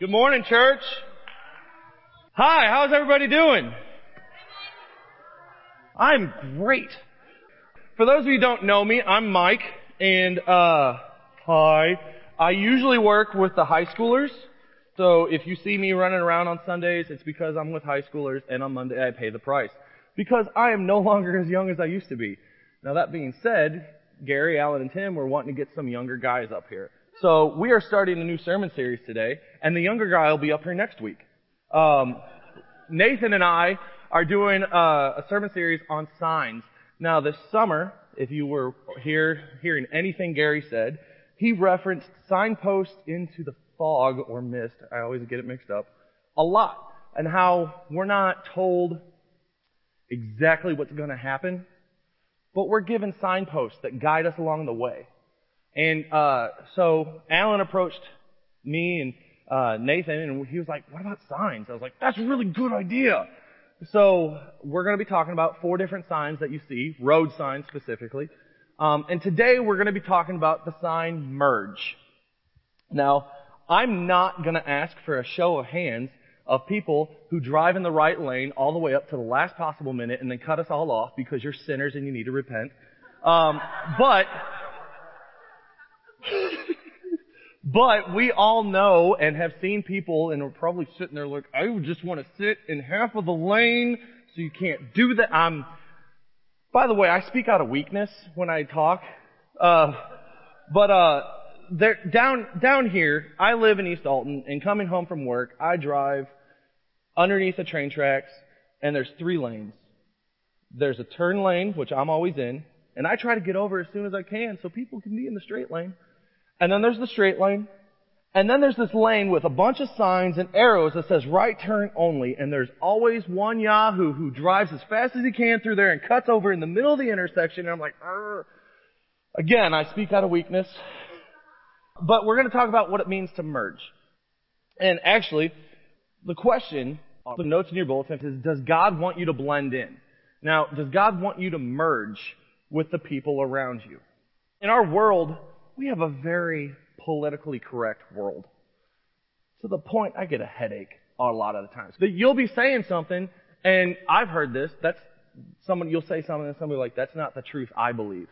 Good morning, church. Hi, how's everybody doing? I'm great. For those of you who don't know me, I'm Mike, and uh, hi. I usually work with the high schoolers. So if you see me running around on Sundays, it's because I'm with high schoolers, and on Monday I pay the price. Because I am no longer as young as I used to be. Now that being said, Gary, Alan, and Tim were wanting to get some younger guys up here. So we are starting a new sermon series today, and the younger guy will be up here next week. Um, Nathan and I are doing uh, a sermon series on signs. Now this summer, if you were here hearing anything Gary said, he referenced signposts into the fog or mist. I always get it mixed up a lot, and how we're not told exactly what's going to happen, but we're given signposts that guide us along the way. And uh, so Alan approached me and uh, Nathan, and he was like, "What about signs?" I was like, "That's a really good idea." So we're going to be talking about four different signs that you see, road signs specifically. Um, and today we're going to be talking about the sign merge. Now, I'm not going to ask for a show of hands of people who drive in the right lane all the way up to the last possible minute and then cut us all off because you're sinners and you need to repent. Um, but but we all know and have seen people and are probably sitting there like, I just want to sit in half of the lane so you can't do that. I'm, by the way, I speak out of weakness when I talk. Uh, but, uh, there, down, down here, I live in East Alton and coming home from work, I drive underneath the train tracks and there's three lanes. There's a turn lane, which I'm always in, and I try to get over as soon as I can so people can be in the straight lane. And then there's the straight lane. And then there's this lane with a bunch of signs and arrows that says right turn only. And there's always one Yahoo who drives as fast as he can through there and cuts over in the middle of the intersection. And I'm like, Arr. again, I speak out of weakness. But we're going to talk about what it means to merge. And actually, the question, the notes in your bulletin is, does God want you to blend in? Now, does God want you to merge with the people around you? In our world, we have a very politically correct world. To the point I get a headache a lot of the times. That you'll be saying something, and I've heard this, that's someone, you'll say something and somebody like, that's not the truth I believe.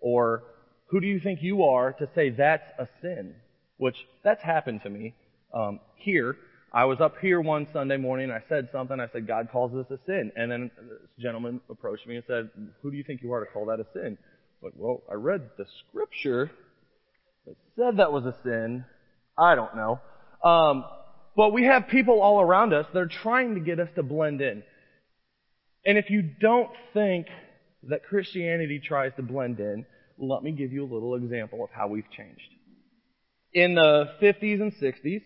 Or, who do you think you are to say that's a sin? Which, that's happened to me, um, here. I was up here one Sunday morning, I said something, I said, God calls this a sin. And then this gentleman approached me and said, who do you think you are to call that a sin? Like, well, I read the scripture that said that was a sin. I don't know. Um, but we have people all around us that are trying to get us to blend in. And if you don't think that Christianity tries to blend in, let me give you a little example of how we've changed. In the 50s and 60s,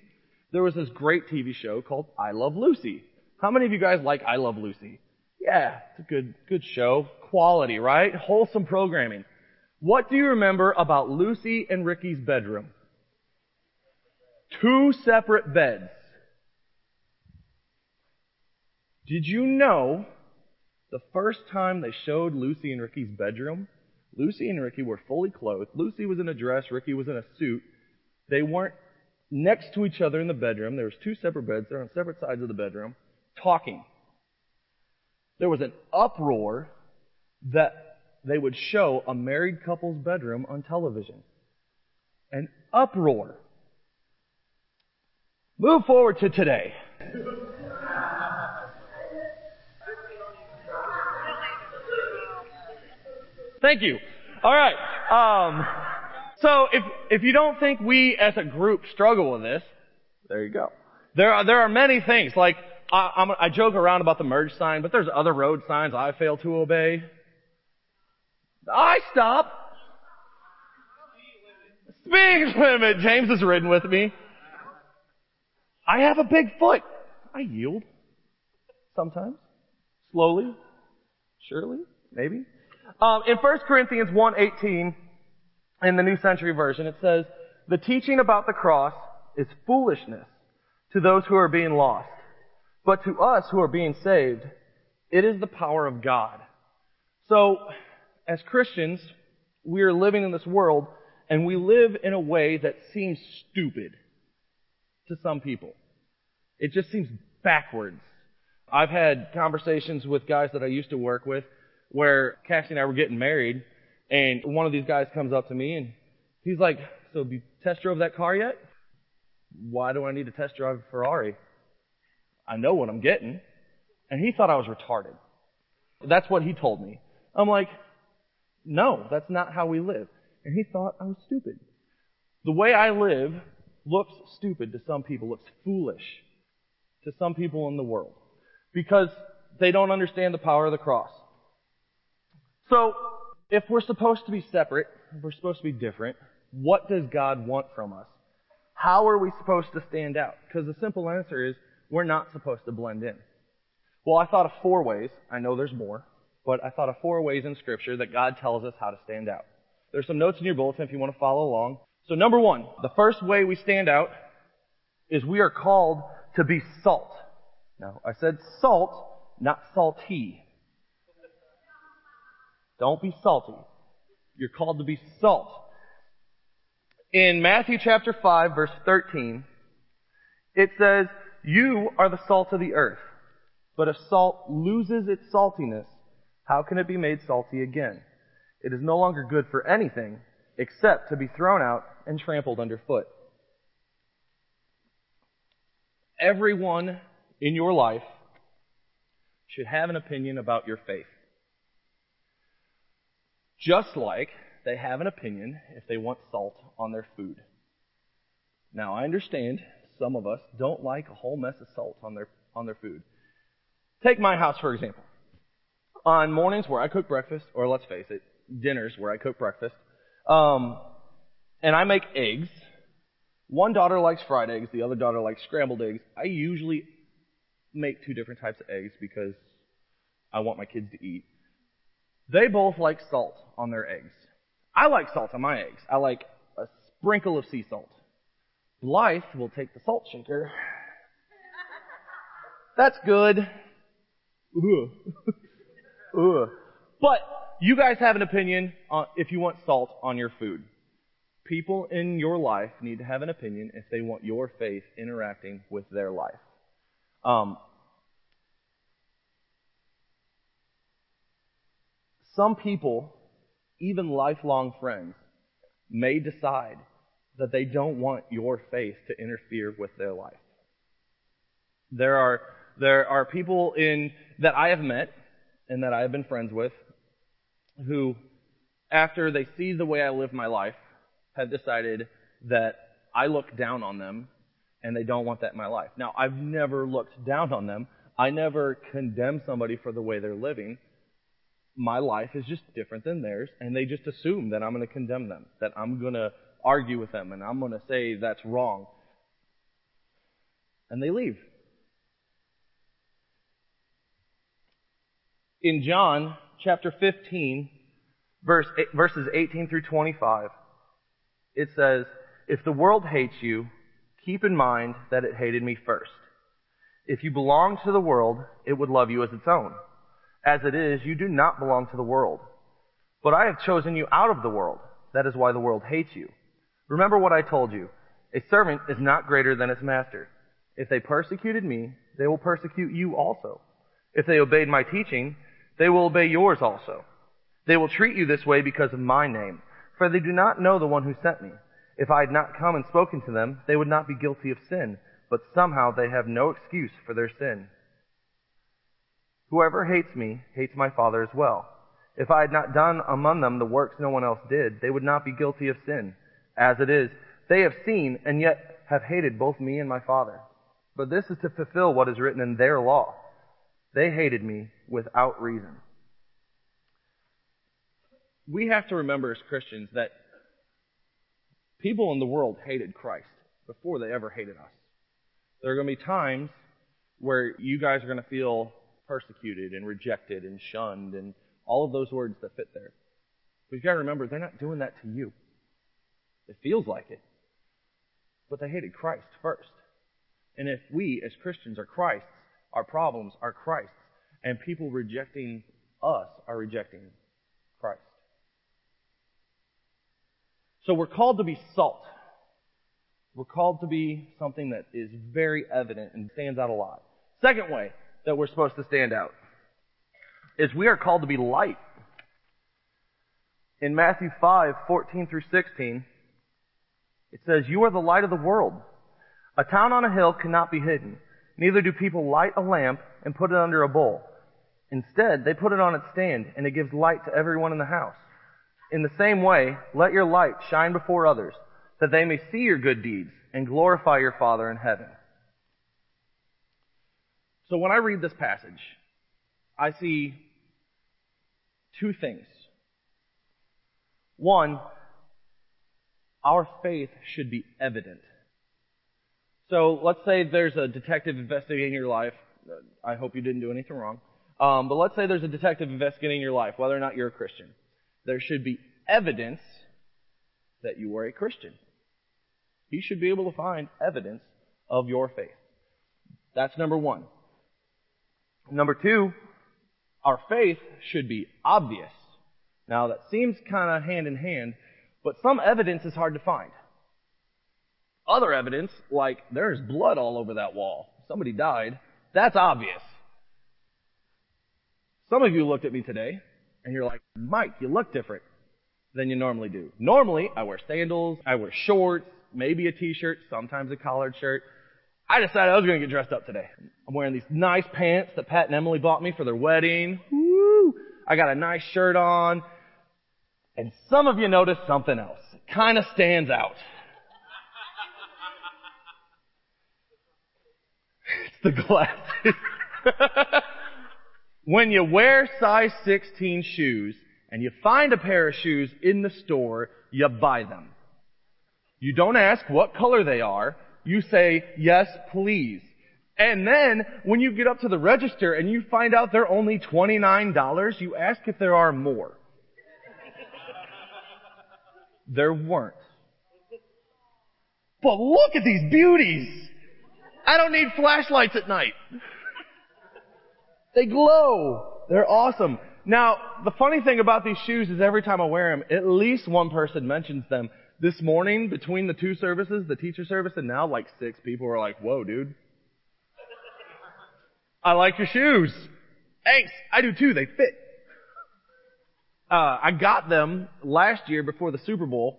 there was this great TV show called I Love Lucy. How many of you guys like I Love Lucy? Yeah, it's a good, good show. Quality, right? Wholesome programming. What do you remember about Lucy and Ricky's bedroom? Two separate beds. Did you know the first time they showed Lucy and Ricky's bedroom, Lucy and Ricky were fully clothed. Lucy was in a dress, Ricky was in a suit. They weren't next to each other in the bedroom. There was two separate beds. They're on separate sides of the bedroom, talking. There was an uproar that they would show a married couple's bedroom on television. An uproar. Move forward to today. Thank you. All right. Um, so if if you don't think we as a group struggle with this, there you go. There are there are many things like I, I joke around about the merge sign, but there's other road signs I fail to obey. I stop. Speed limit. James has ridden with me. I have a big foot. I yield. Sometimes. Slowly. Surely. Maybe. Um, in 1 Corinthians 1.18, in the New Century Version, it says, The teaching about the cross is foolishness to those who are being lost. But to us who are being saved, it is the power of God. So, as Christians, we are living in this world and we live in a way that seems stupid to some people. It just seems backwards. I've had conversations with guys that I used to work with where Cassie and I were getting married and one of these guys comes up to me and he's like, so have you test drove that car yet? Why do I need to test drive a Ferrari? I know what I'm getting. And he thought I was retarded. That's what he told me. I'm like, no, that's not how we live. And he thought I was stupid. The way I live looks stupid to some people, looks foolish to some people in the world because they don't understand the power of the cross. So, if we're supposed to be separate, we're supposed to be different, what does God want from us? How are we supposed to stand out? Because the simple answer is we're not supposed to blend in. Well, I thought of four ways. I know there's more, but I thought of four ways in Scripture that God tells us how to stand out. There's some notes in your bulletin if you want to follow along. So number one, the first way we stand out is we are called to be salt. Now, I said salt, not salty. Don't be salty. You're called to be salt. In Matthew chapter 5 verse 13, it says, You are the salt of the earth. But if salt loses its saltiness, how can it be made salty again? It is no longer good for anything except to be thrown out and trampled underfoot. Everyone in your life should have an opinion about your faith. Just like they have an opinion if they want salt on their food. Now I understand some of us don't like a whole mess of salt on their, on their food. Take my house for example. On mornings where I cook breakfast, or let's face it, dinners where I cook breakfast, um, and I make eggs. One daughter likes fried eggs, the other daughter likes scrambled eggs. I usually make two different types of eggs because I want my kids to eat. They both like salt on their eggs. I like salt on my eggs. I like a sprinkle of sea salt. Blythe will take the salt shaker. That's good. Ugh. Ugh. But you guys have an opinion on if you want salt on your food. People in your life need to have an opinion if they want your faith interacting with their life. Um, some people, even lifelong friends, may decide that they don't want your faith to interfere with their life. There are there are people in that I have met and that I have been friends with who, after they see the way I live my life, have decided that I look down on them and they don't want that in my life. Now, I've never looked down on them. I never condemn somebody for the way they're living. My life is just different than theirs, and they just assume that I'm going to condemn them, that I'm going to argue with them, and I'm going to say that's wrong. And they leave. In John chapter 15, verse, verses 18 through 25, it says, If the world hates you, keep in mind that it hated me first. If you belong to the world, it would love you as its own. As it is, you do not belong to the world. But I have chosen you out of the world. That is why the world hates you. Remember what I told you. A servant is not greater than his master. If they persecuted me, they will persecute you also. If they obeyed my teaching, they will obey yours also. They will treat you this way because of my name, for they do not know the one who sent me. If I had not come and spoken to them, they would not be guilty of sin, but somehow they have no excuse for their sin. Whoever hates me hates my Father as well. If I had not done among them the works no one else did, they would not be guilty of sin. As it is, they have seen and yet have hated both me and my Father. But this is to fulfill what is written in their law. They hated me without reason. We have to remember as Christians that people in the world hated Christ before they ever hated us. There are going to be times where you guys are going to feel persecuted and rejected and shunned and all of those words that fit there. But you've got to remember, they're not doing that to you. It feels like it. But they hated Christ first. And if we, as Christians, are Christ's, our problems are Christ's, and people rejecting us are rejecting Christ. So we're called to be salt. We're called to be something that is very evident and stands out a lot. Second way that we're supposed to stand out is we are called to be light. In Matthew 5, 14 through 16, it says, You are the light of the world. A town on a hill cannot be hidden. Neither do people light a lamp and put it under a bowl. Instead, they put it on its stand, and it gives light to everyone in the house. In the same way, let your light shine before others, that they may see your good deeds and glorify your Father in heaven. So when I read this passage, I see two things. One, our faith should be evident. So let's say there's a detective investigating your life. I hope you didn't do anything wrong. Um, but let's say there's a detective investigating your life, whether or not you're a Christian. There should be evidence that you are a Christian. He should be able to find evidence of your faith. That's number one. Number two, our faith should be obvious. Now that seems kind of hand in hand, but some evidence is hard to find. Other evidence, like there's blood all over that wall. Somebody died. That's obvious. Some of you looked at me today and you're like, Mike, you look different than you normally do. Normally, I wear sandals, I wear shorts, maybe a t-shirt, sometimes a collared shirt. I decided I was going to get dressed up today. I'm wearing these nice pants that Pat and Emily bought me for their wedding. Woo! I got a nice shirt on. And some of you noticed something else. It kind of stands out. it's the glasses. when you wear size 16 shoes and you find a pair of shoes in the store, you buy them. You don't ask what color they are. You say, yes, please. And then, when you get up to the register and you find out they're only $29, you ask if there are more. There weren't. But look at these beauties! I don't need flashlights at night. they glow. They're awesome. Now, the funny thing about these shoes is every time I wear them, at least one person mentions them. This morning, between the two services, the teacher service and now, like six people were like, whoa, dude. I like your shoes. Thanks. I do too. They fit. Uh, I got them last year before the Super Bowl,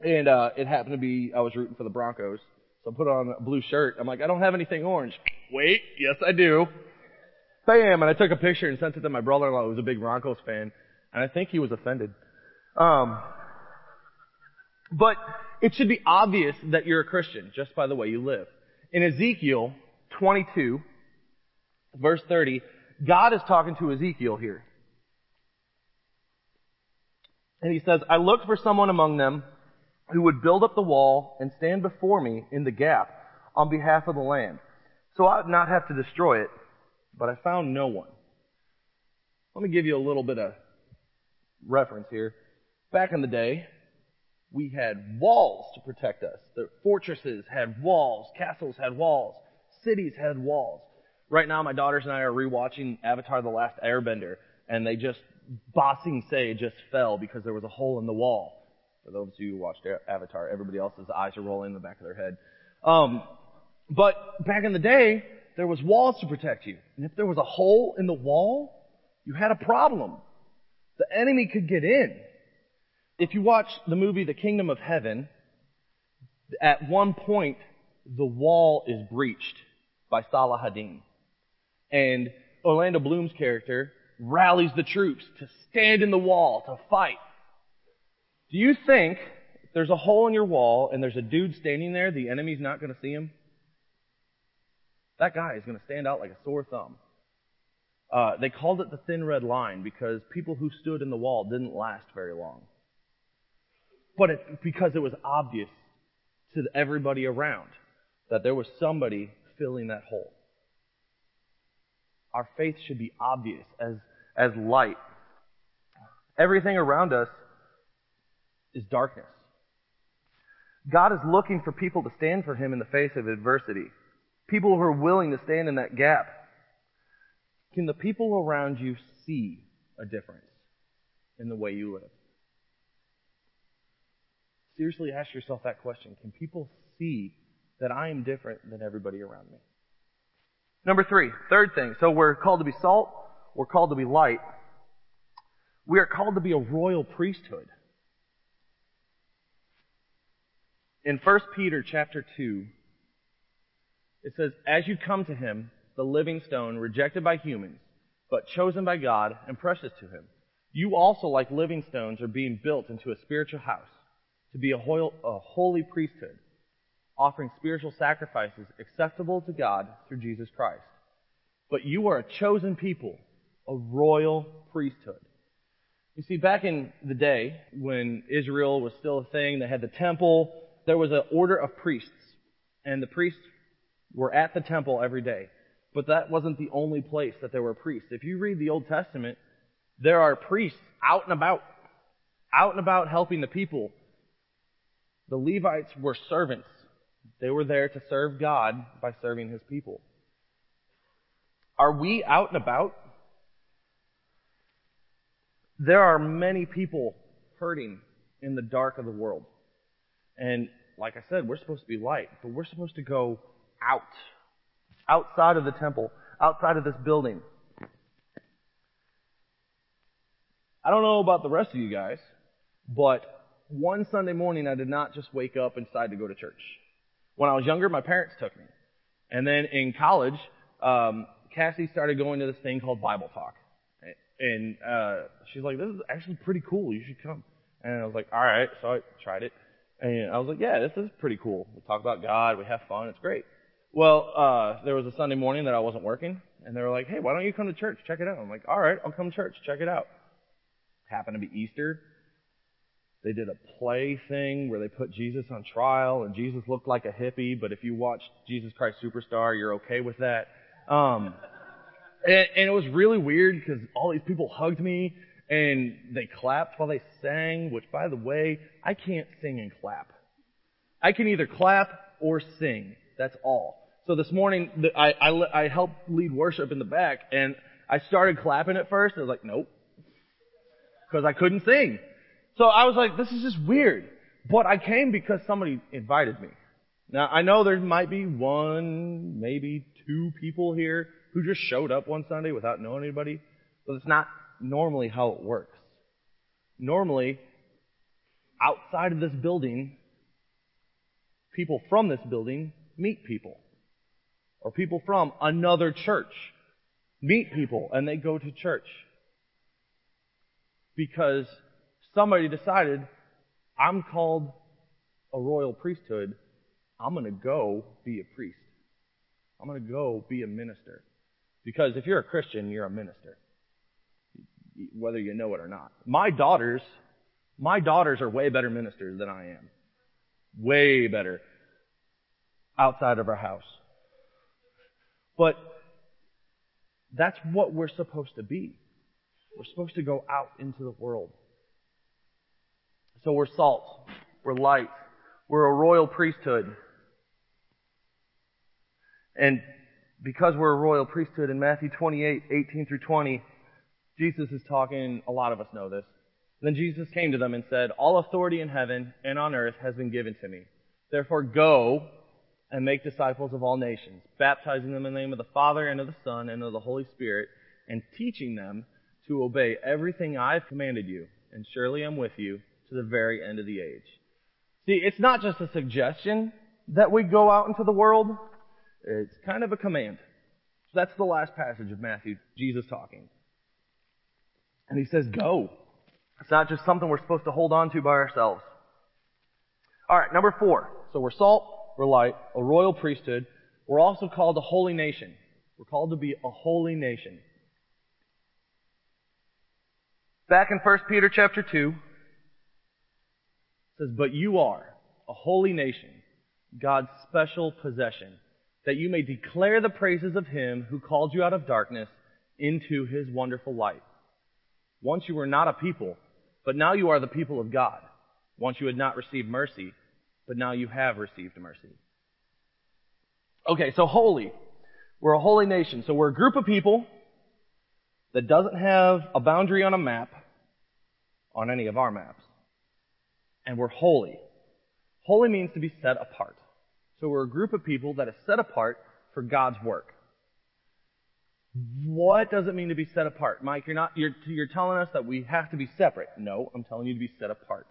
and uh, it happened to be I was rooting for the Broncos, so I put on a blue shirt. I'm like, I don't have anything orange. Wait, yes I do. Bam! And I took a picture and sent it to my brother-in-law, who was a big Broncos fan, and I think he was offended. Um, but it should be obvious that you're a Christian just by the way you live. In Ezekiel 22, verse 30, God is talking to Ezekiel here. And he says, I looked for someone among them who would build up the wall and stand before me in the gap on behalf of the land. So I would not have to destroy it, but I found no one. Let me give you a little bit of reference here. Back in the day, we had walls to protect us. The fortresses had walls, castles had walls, cities had walls. Right now, my daughters and I are rewatching Avatar: The Last Airbender, and they just Ba Sing Se just fell because there was a hole in the wall. For those of you who watched Avatar, everybody else's eyes are rolling in the back of their head. Um, but back in the day, there was walls to protect you, and if there was a hole in the wall, you had a problem. The enemy could get in. If you watch the movie The Kingdom of Heaven, at one point, the wall is breached by Salahadin. And Orlando Bloom's character rallies the troops to stand in the wall, to fight. Do you think if there's a hole in your wall and there's a dude standing there, the enemy's not going to see him? That guy is going to stand out like a sore thumb. Uh, they called it the thin red line because people who stood in the wall didn't last very long but it's because it was obvious to everybody around that there was somebody filling that hole. Our faith should be obvious as, as light. Everything around us is darkness. God is looking for people to stand for Him in the face of adversity. People who are willing to stand in that gap. Can the people around you see a difference in the way you live? seriously ask yourself that question. Can people see that I am different than everybody around me? Number three, third thing. So we're called to be salt. We're called to be light. We are called to be a royal priesthood. In 1 Peter chapter 2, it says, As you come to him, the living stone, rejected by humans, but chosen by God and precious to him, you also, like living stones, are being built into a spiritual house to be a, a holy priesthood, offering spiritual sacrifices acceptable to God through Jesus Christ. But you are a chosen people, a royal priesthood. You see, back in the day, when Israel was still a thing, they had the temple, there was an order of priests. And the priests were at the temple every day. But that wasn't the only place that there were priests. If you read the Old Testament, there are priests out and about, out and about helping the people. The Levites were servants. They were there to serve God by serving His people. Are we out and about? There are many people hurting in the dark of the world. And like I said, we're supposed to be light, but we're supposed to go out. Outside of the temple, outside of this building. I don't know about the rest of you guys, but one Sunday morning I did not just wake up and decide to go to church. When I was younger, my parents took me. And then in college, um, Cassie started going to this thing called Bible Talk. And uh, she's like, this is actually pretty cool. You should come. And I was like, all right. So I tried it. And I was like, yeah, this is pretty cool. We talk about God. We have fun. It's great. Well, uh, there was a Sunday morning that I wasn't working. And they were like, hey, why don't you come to church? Check it out. I'm like, all right, I'll come to church. Check it out. Happened to be Easter. They did a play thing where they put Jesus on trial and Jesus looked like a hippie, but if you watch Jesus Christ Superstar, you're okay with that. Um, and, and it was really weird because all these people hugged me and they clapped while they sang, which by the way, I can't sing and clap. I can either clap or sing. That's all. So this morning, I, I, I helped lead worship in the back and I started clapping at first. I was like, nope. Cause I couldn't sing. So I was like, this is just weird. But I came because somebody invited me. Now I know there might be one, maybe two people here who just showed up one Sunday without knowing anybody, but it's not normally how it works. Normally, outside of this building, people from this building meet people. Or people from another church meet people and they go to church. Because somebody decided, I'm called a royal priesthood, I'm gonna go be a priest. I'm gonna go be a minister. Because if you're a Christian, you're a minister. Whether you know it or not. My daughters, my daughters are way better ministers than I am. Way better. Outside of our house. But that's what we're supposed to be. We're supposed to go out into the world. So we're salt. We're light. We're a royal priesthood. And because we're a royal priesthood in Matthew 28, 18 through 20, Jesus is talking, a lot of us know this. Then Jesus came to them and said, All authority in heaven and on earth has been given to me. Therefore go and make disciples of all nations, baptizing them in the name of the Father and of the Son and of the Holy Spirit, and teaching them to obey everything I've commanded you. And surely I'm with you to the very end of the age. See, it's not just a suggestion that we go out into the world. It's kind of a command. So that's the last passage of Matthew, Jesus talking. And he says, go. It's not just something we're supposed to hold on to by ourselves. Alright, number four. So we're salt, we're light, a royal priesthood. We're also called a holy nation. We're called to be a holy nation. Back in 1 Peter chapter 2, it says, But you are a holy nation, God's special possession that you may declare the praises of him who called you out of darkness into his wonderful light. Once you were not a people, but now you are the people of God. Once you had not received mercy, but now you have received mercy. Okay, so holy. We're a holy nation. So we're a group of people that doesn't have a boundary on a map, on any of our maps. And we're holy. Holy means to be set apart. So we're a group of people that is set apart for God's work. What does it mean to be set apart? Mike, you're not, you're, you're telling us that we have to be separate. No, I'm telling you to be set apart.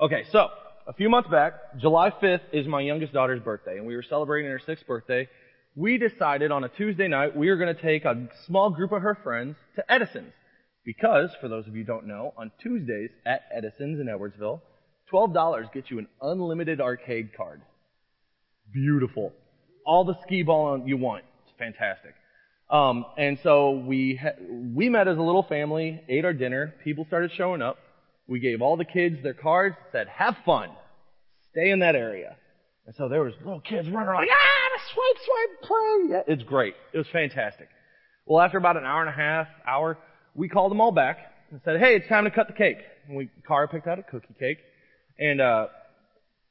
Okay, so, a few months back, July 5th is my youngest daughter's birthday, and we were celebrating her sixth birthday. We decided on a Tuesday night we were going to take a small group of her friends to Edison's. Because, for those of you who don't know, on Tuesdays at Edison's in Edwardsville, $12 gets you an unlimited arcade card. Beautiful. All the skee ball you want. It's fantastic. Um, and so we ha- we met as a little family, ate our dinner. People started showing up. We gave all the kids their cards, said, "Have fun, stay in that area." And so there was little kids running around, like, "Ah, swipe, swipe, play!" Yeah, it's great. It was fantastic. Well, after about an hour and a half, hour, we called them all back and said, "Hey, it's time to cut the cake." And we Cara picked out a cookie cake, and uh,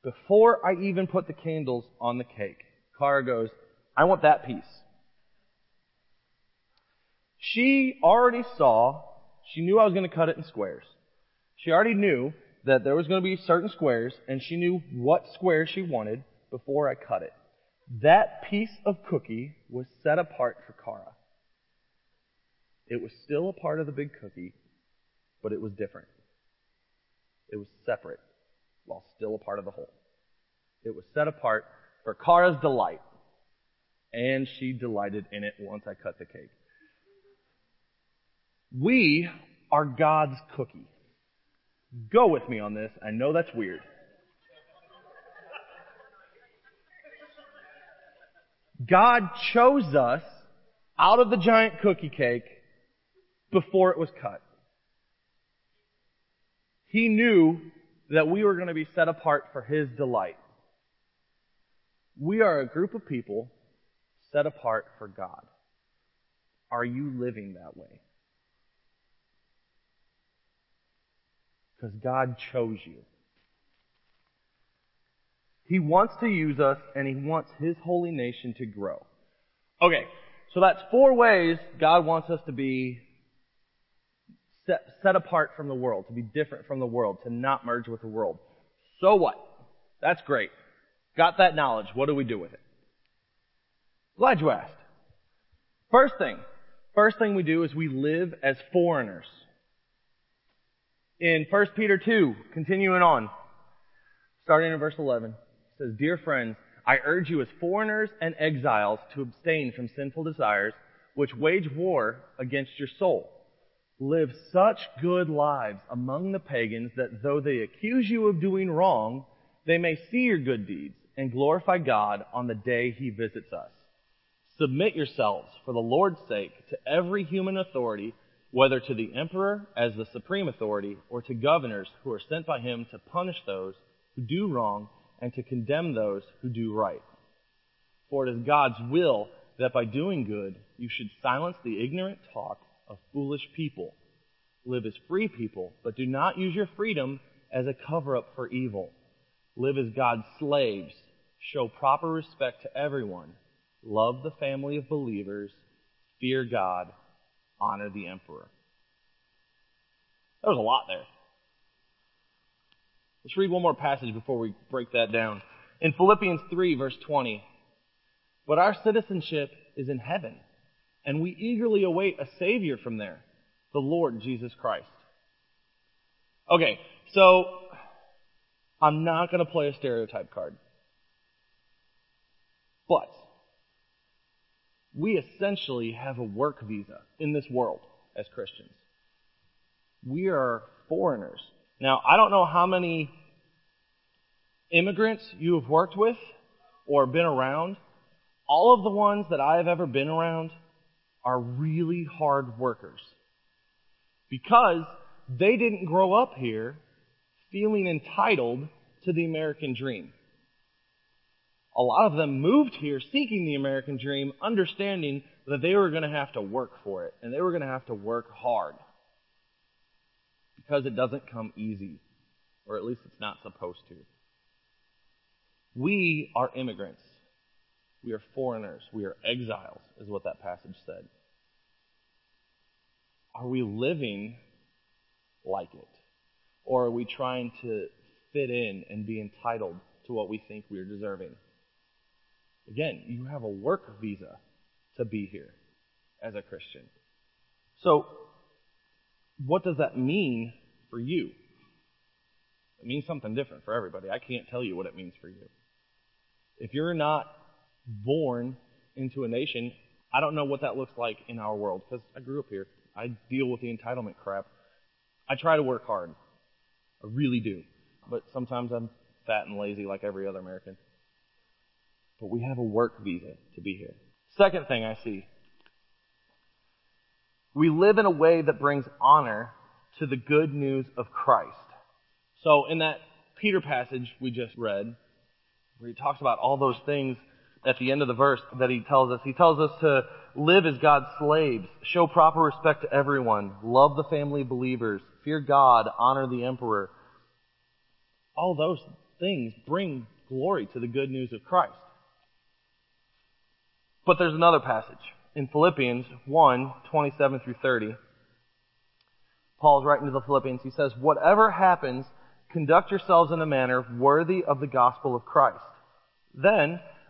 before I even put the candles on the cake, Kara goes, "I want that piece." She already saw, she knew I was going to cut it in squares. She already knew that there was going to be certain squares, and she knew what square she wanted before I cut it. That piece of cookie was set apart for Kara. It was still a part of the big cookie, but it was different. It was separate, while still a part of the whole. It was set apart for Cara's delight, and she delighted in it once I cut the cake. We are God's cookie. Go with me on this. I know that's weird. God chose us out of the giant cookie cake before it was cut. He knew that we were going to be set apart for His delight. We are a group of people set apart for God. Are you living that way? Because God chose you. He wants to use us and He wants His holy nation to grow. Okay, so that's four ways God wants us to be set, set apart from the world, to be different from the world, to not merge with the world. So what? That's great. Got that knowledge. What do we do with it? Glad you asked. First thing, first thing we do is we live as foreigners in 1 Peter 2, continuing on, starting in verse 11, it says, Dear friends, I urge you as foreigners and exiles to abstain from sinful desires which wage war against your soul. Live such good lives among the pagans that though they accuse you of doing wrong, they may see your good deeds and glorify God on the day he visits us. Submit yourselves for the Lord's sake to every human authority whether to the emperor as the supreme authority or to governors who are sent by him to punish those who do wrong and to condemn those who do right. For it is God's will that by doing good you should silence the ignorant talk of foolish people. Live as free people, but do not use your freedom as a cover up for evil. Live as God's slaves. Show proper respect to everyone. Love the family of believers. Fear God honor the emperor. There was a lot there. Let's read one more passage before we break that down. In Philippians 3 verse 20, but our citizenship is in heaven, and we eagerly await a Savior from there, the Lord Jesus Christ. Okay, so I'm not going to play a stereotype card. But we essentially have a work visa in this world as Christians. We are foreigners. Now, I don't know how many immigrants you have worked with or been around. All of the ones that I have ever been around are really hard workers. Because they didn't grow up here feeling entitled to the American dream a lot of them moved here seeking the American dream, understanding that they were going to have to work for it, and they were going to have to work hard. Because it doesn't come easy, or at least it's not supposed to. We are immigrants. We are foreigners. We are exiles, is what that passage said. Are we living like it? Or are we trying to fit in and be entitled to what we think we are deserving. Again, you have a work visa to be here as a Christian. So, what does that mean for you? It means something different for everybody. I can't tell you what it means for you. If you're not born into a nation, I don't know what that looks like in our world because I grew up here. I deal with the entitlement crap. I try to work hard. I really do. But sometimes I'm fat and lazy like every other American. But we have a work visa to be here. Second thing I see. We live in a way that brings honor to the good news of Christ. So in that Peter passage we just read, where he talks about all those things at the end of the verse that he tells us, he tells us to live as God's slaves, show proper respect to everyone, love the family of believers, fear God, honor the emperor. All those things bring glory to the good news of Christ. But there's another passage in Philippians 1, 27 through 30. Paul's writing to the Philippians. He says, Whatever happens, conduct yourselves in a manner worthy of the gospel of Christ. Then,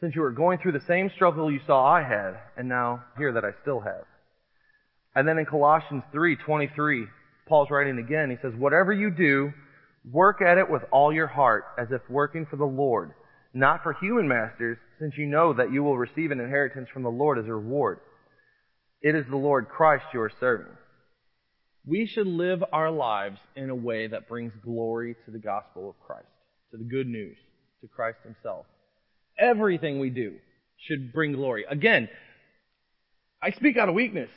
since you are going through the same struggle you saw I had, and now hear that I still have. And then in Colossians 3:23, Paul's writing again. He says, "Whatever you do, work at it with all your heart, as if working for the Lord, not for human masters, since you know that you will receive an inheritance from the Lord as a reward. It is the Lord Christ you are serving." We should live our lives in a way that brings glory to the gospel of Christ, to the good news, to Christ himself. Everything we do should bring glory. Again, I speak out of weakness.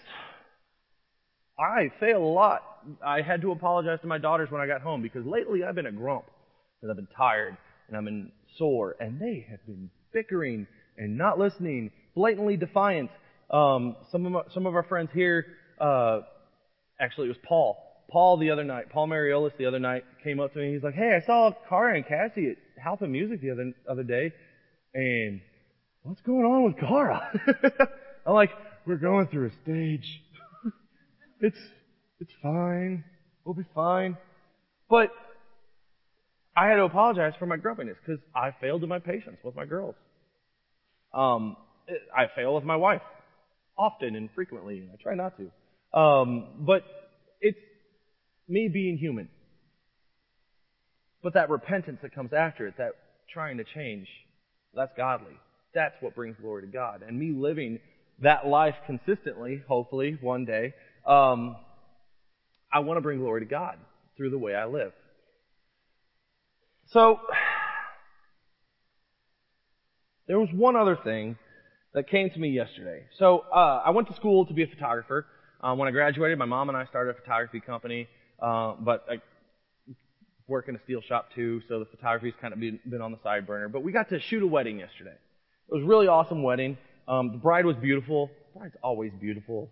I fail a lot. I had to apologize to my daughters when I got home because lately I've been a grump because I've been tired and I've been sore and they have been bickering and not listening, blatantly defiant. Um, some of my, some of our friends here, uh, actually it was Paul. Paul the other night, Paul Mariolis the other night came up to me. He's like, "Hey, I saw Cara and Cassie at Halpa Music the other other day, and what's going on with Cara?" I'm like, "We're going through a stage. it's it's fine. We'll be fine." But I had to apologize for my grumpiness because I failed in my patience with my girls. Um, I fail with my wife often and frequently. and I try not to. Um, but it's me being human. But that repentance that comes after it, that trying to change, that's godly. That's what brings glory to God. And me living that life consistently, hopefully, one day, um, I want to bring glory to God through the way I live. So, there was one other thing that came to me yesterday. So, uh, I went to school to be a photographer. Um, when I graduated, my mom and I started a photography company, uh, but I work in a steel shop too, so the photography's kind of been, been on the side burner. But we got to shoot a wedding yesterday. It was a really awesome wedding. Um, the bride was beautiful. The bride's always beautiful.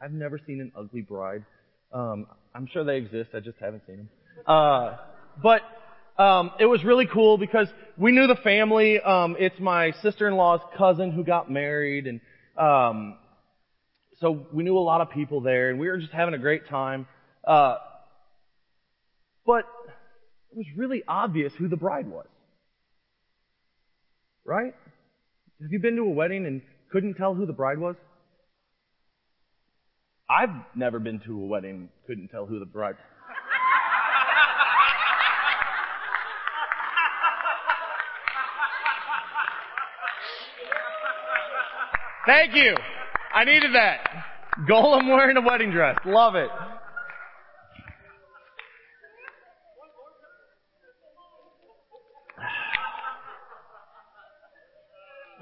I've never seen an ugly bride. Um, I'm sure they exist. I just haven't seen them. Uh, but um, it was really cool because we knew the family. Um, it's my sister-in-law's cousin who got married, and um, so we knew a lot of people there, and we were just having a great time. Uh, but it was really obvious who the bride was. Right? Have you been to a wedding and couldn't tell who the bride was? I've never been to a wedding, and couldn't tell who the bride. Thank you. I needed that. Gollum wearing a wedding dress. Love it.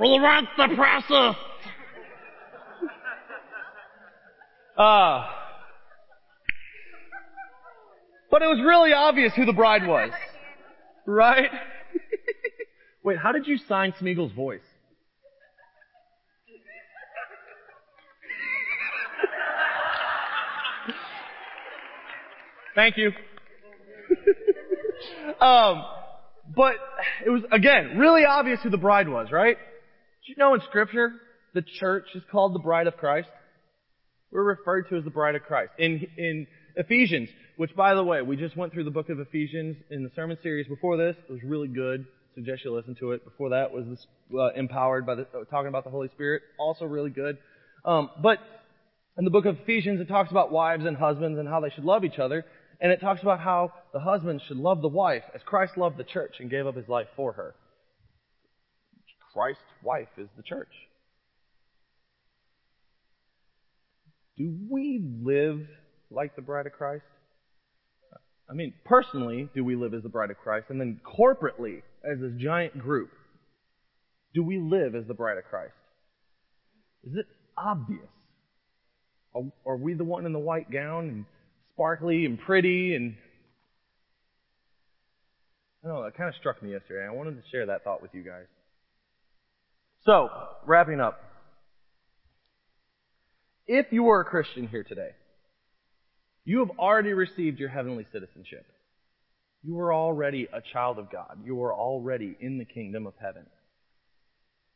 Laurent the Presser. Uh, ah. but it was really obvious who the bride was. Right? Wait, how did you sign Smeagol's voice? Thank you. um, but it was, again, really obvious who the bride was, right? Did you know in scripture, the church is called the bride of Christ? We're referred to as the bride of Christ. In, in Ephesians, which by the way, we just went through the book of Ephesians in the sermon series before this. It was really good. Suggest you listen to it. Before that was this, uh, empowered by the, uh, talking about the Holy Spirit. Also really good. Um, but in the book of Ephesians, it talks about wives and husbands and how they should love each other. And it talks about how the husband should love the wife as Christ loved the church and gave up his life for her. Christ's wife is the church. Do we live like the bride of Christ? I mean, personally, do we live as the bride of Christ? And then corporately, as this giant group, do we live as the bride of Christ? Is it obvious? Are, are we the one in the white gown and sparkly and pretty and I know, that kind of struck me yesterday. I wanted to share that thought with you guys. So, wrapping up. If you are a Christian here today, you have already received your heavenly citizenship. You are already a child of God. You are already in the kingdom of heaven.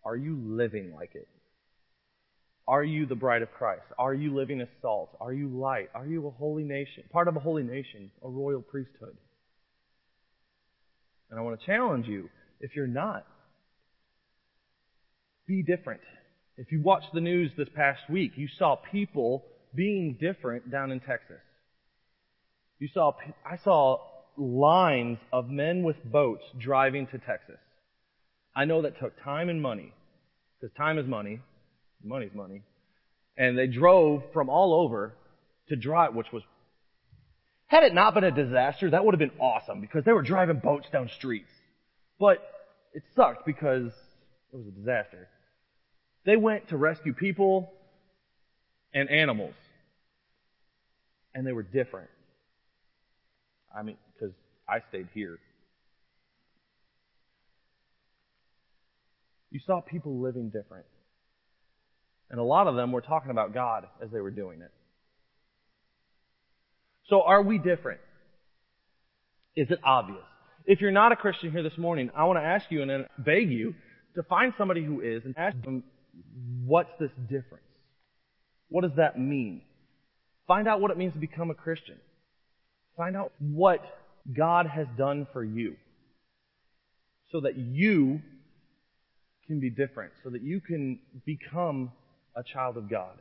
Are you living like it? Are you the bride of Christ? Are you living as salt? Are you light? Are you a holy nation? Part of a holy nation, a royal priesthood. And I want to challenge you, if you're not, be different. If you watched the news this past week, you saw people being different down in Texas. You saw, I saw lines of men with boats driving to Texas. I know that took time and money, because time is money, money's money. And they drove from all over to drive, which was, had it not been a disaster, that would have been awesome because they were driving boats down streets. But it sucked because it was a disaster. They went to rescue people and animals. And they were different. I mean, because I stayed here. You saw people living different. And a lot of them were talking about God as they were doing it. So are we different? Is it obvious? If you're not a Christian here this morning, I want to ask you and beg you to find somebody who is and ask them, what's this difference? What does that mean? Find out what it means to become a Christian. Find out what God has done for you so that you can be different, so that you can become a child of God.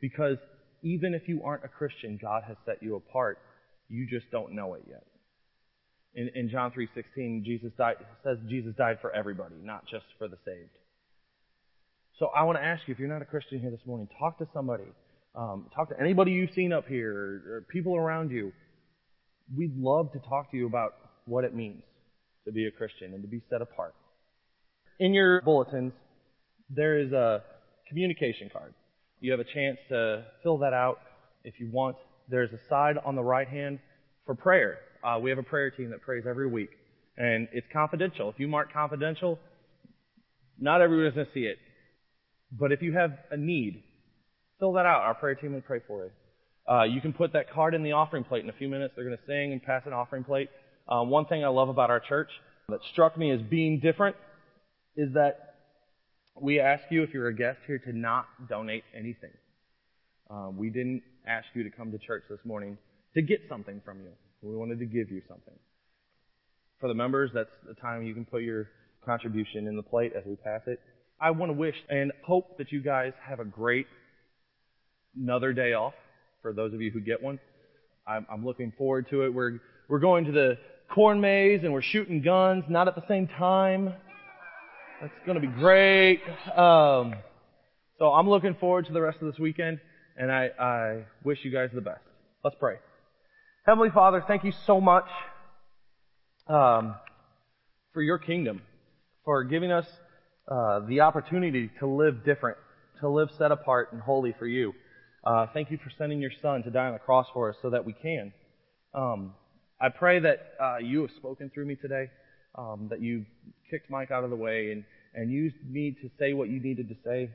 Because even if you aren't a Christian, God has set you apart. You just don't know it yet. In, in John 3.16, Jesus died, says Jesus died for everybody, not just for the saved. So I want to ask you, if you're not a Christian here this morning, talk to somebody. Um, talk to anybody you've seen up here or, or people around you. We'd love to talk to you about what it means to be a Christian and to be set apart. In your bulletins, there is a communication card. You have a chance to fill that out if you want. There's a side on the right hand for prayer. Uh, we have a prayer team that prays every week, and it's confidential. If you mark confidential, not everyone's going to see it. But if you have a need, fill that out. Our prayer team will pray for you. Uh, you can put that card in the offering plate in a few minutes. They're going to sing and pass an offering plate. Uh, one thing I love about our church that struck me as being different is that we ask you, if you're a guest here, to not donate anything. Uh, we didn't ask you to come to church this morning to get something from you. We wanted to give you something. For the members, that's the time you can put your contribution in the plate as we pass it. I want to wish and hope that you guys have a great another day off for those of you who get one. I'm, I'm looking forward to it. We're we're going to the corn maze and we're shooting guns, not at the same time. That's going to be great. Um, so I'm looking forward to the rest of this weekend, and I, I wish you guys the best. Let's pray. Heavenly Father, thank you so much um, for your kingdom, for giving us uh, the opportunity to live different, to live set apart and holy for you. Uh, thank you for sending your Son to die on the cross for us so that we can. Um, I pray that uh, you have spoken through me today um, that you kicked Mike out of the way and, and used me to say what you needed to say.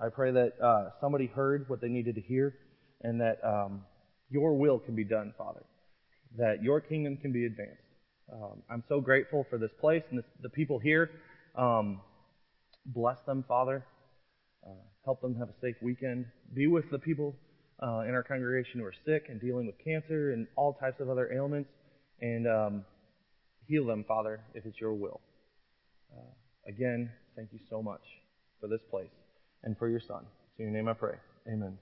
I pray that uh, somebody heard what they needed to hear and that um, your will can be done, Father, that your kingdom can be advanced. Um, I'm so grateful for this place and this, the people here. Um, bless them, Father. Uh, help them have a safe weekend. Be with the people uh, in our congregation who are sick and dealing with cancer and all types of other ailments, and um, heal them, Father, if it's your will. Uh, again, thank you so much for this place and for your Son. In your name I pray. Amen.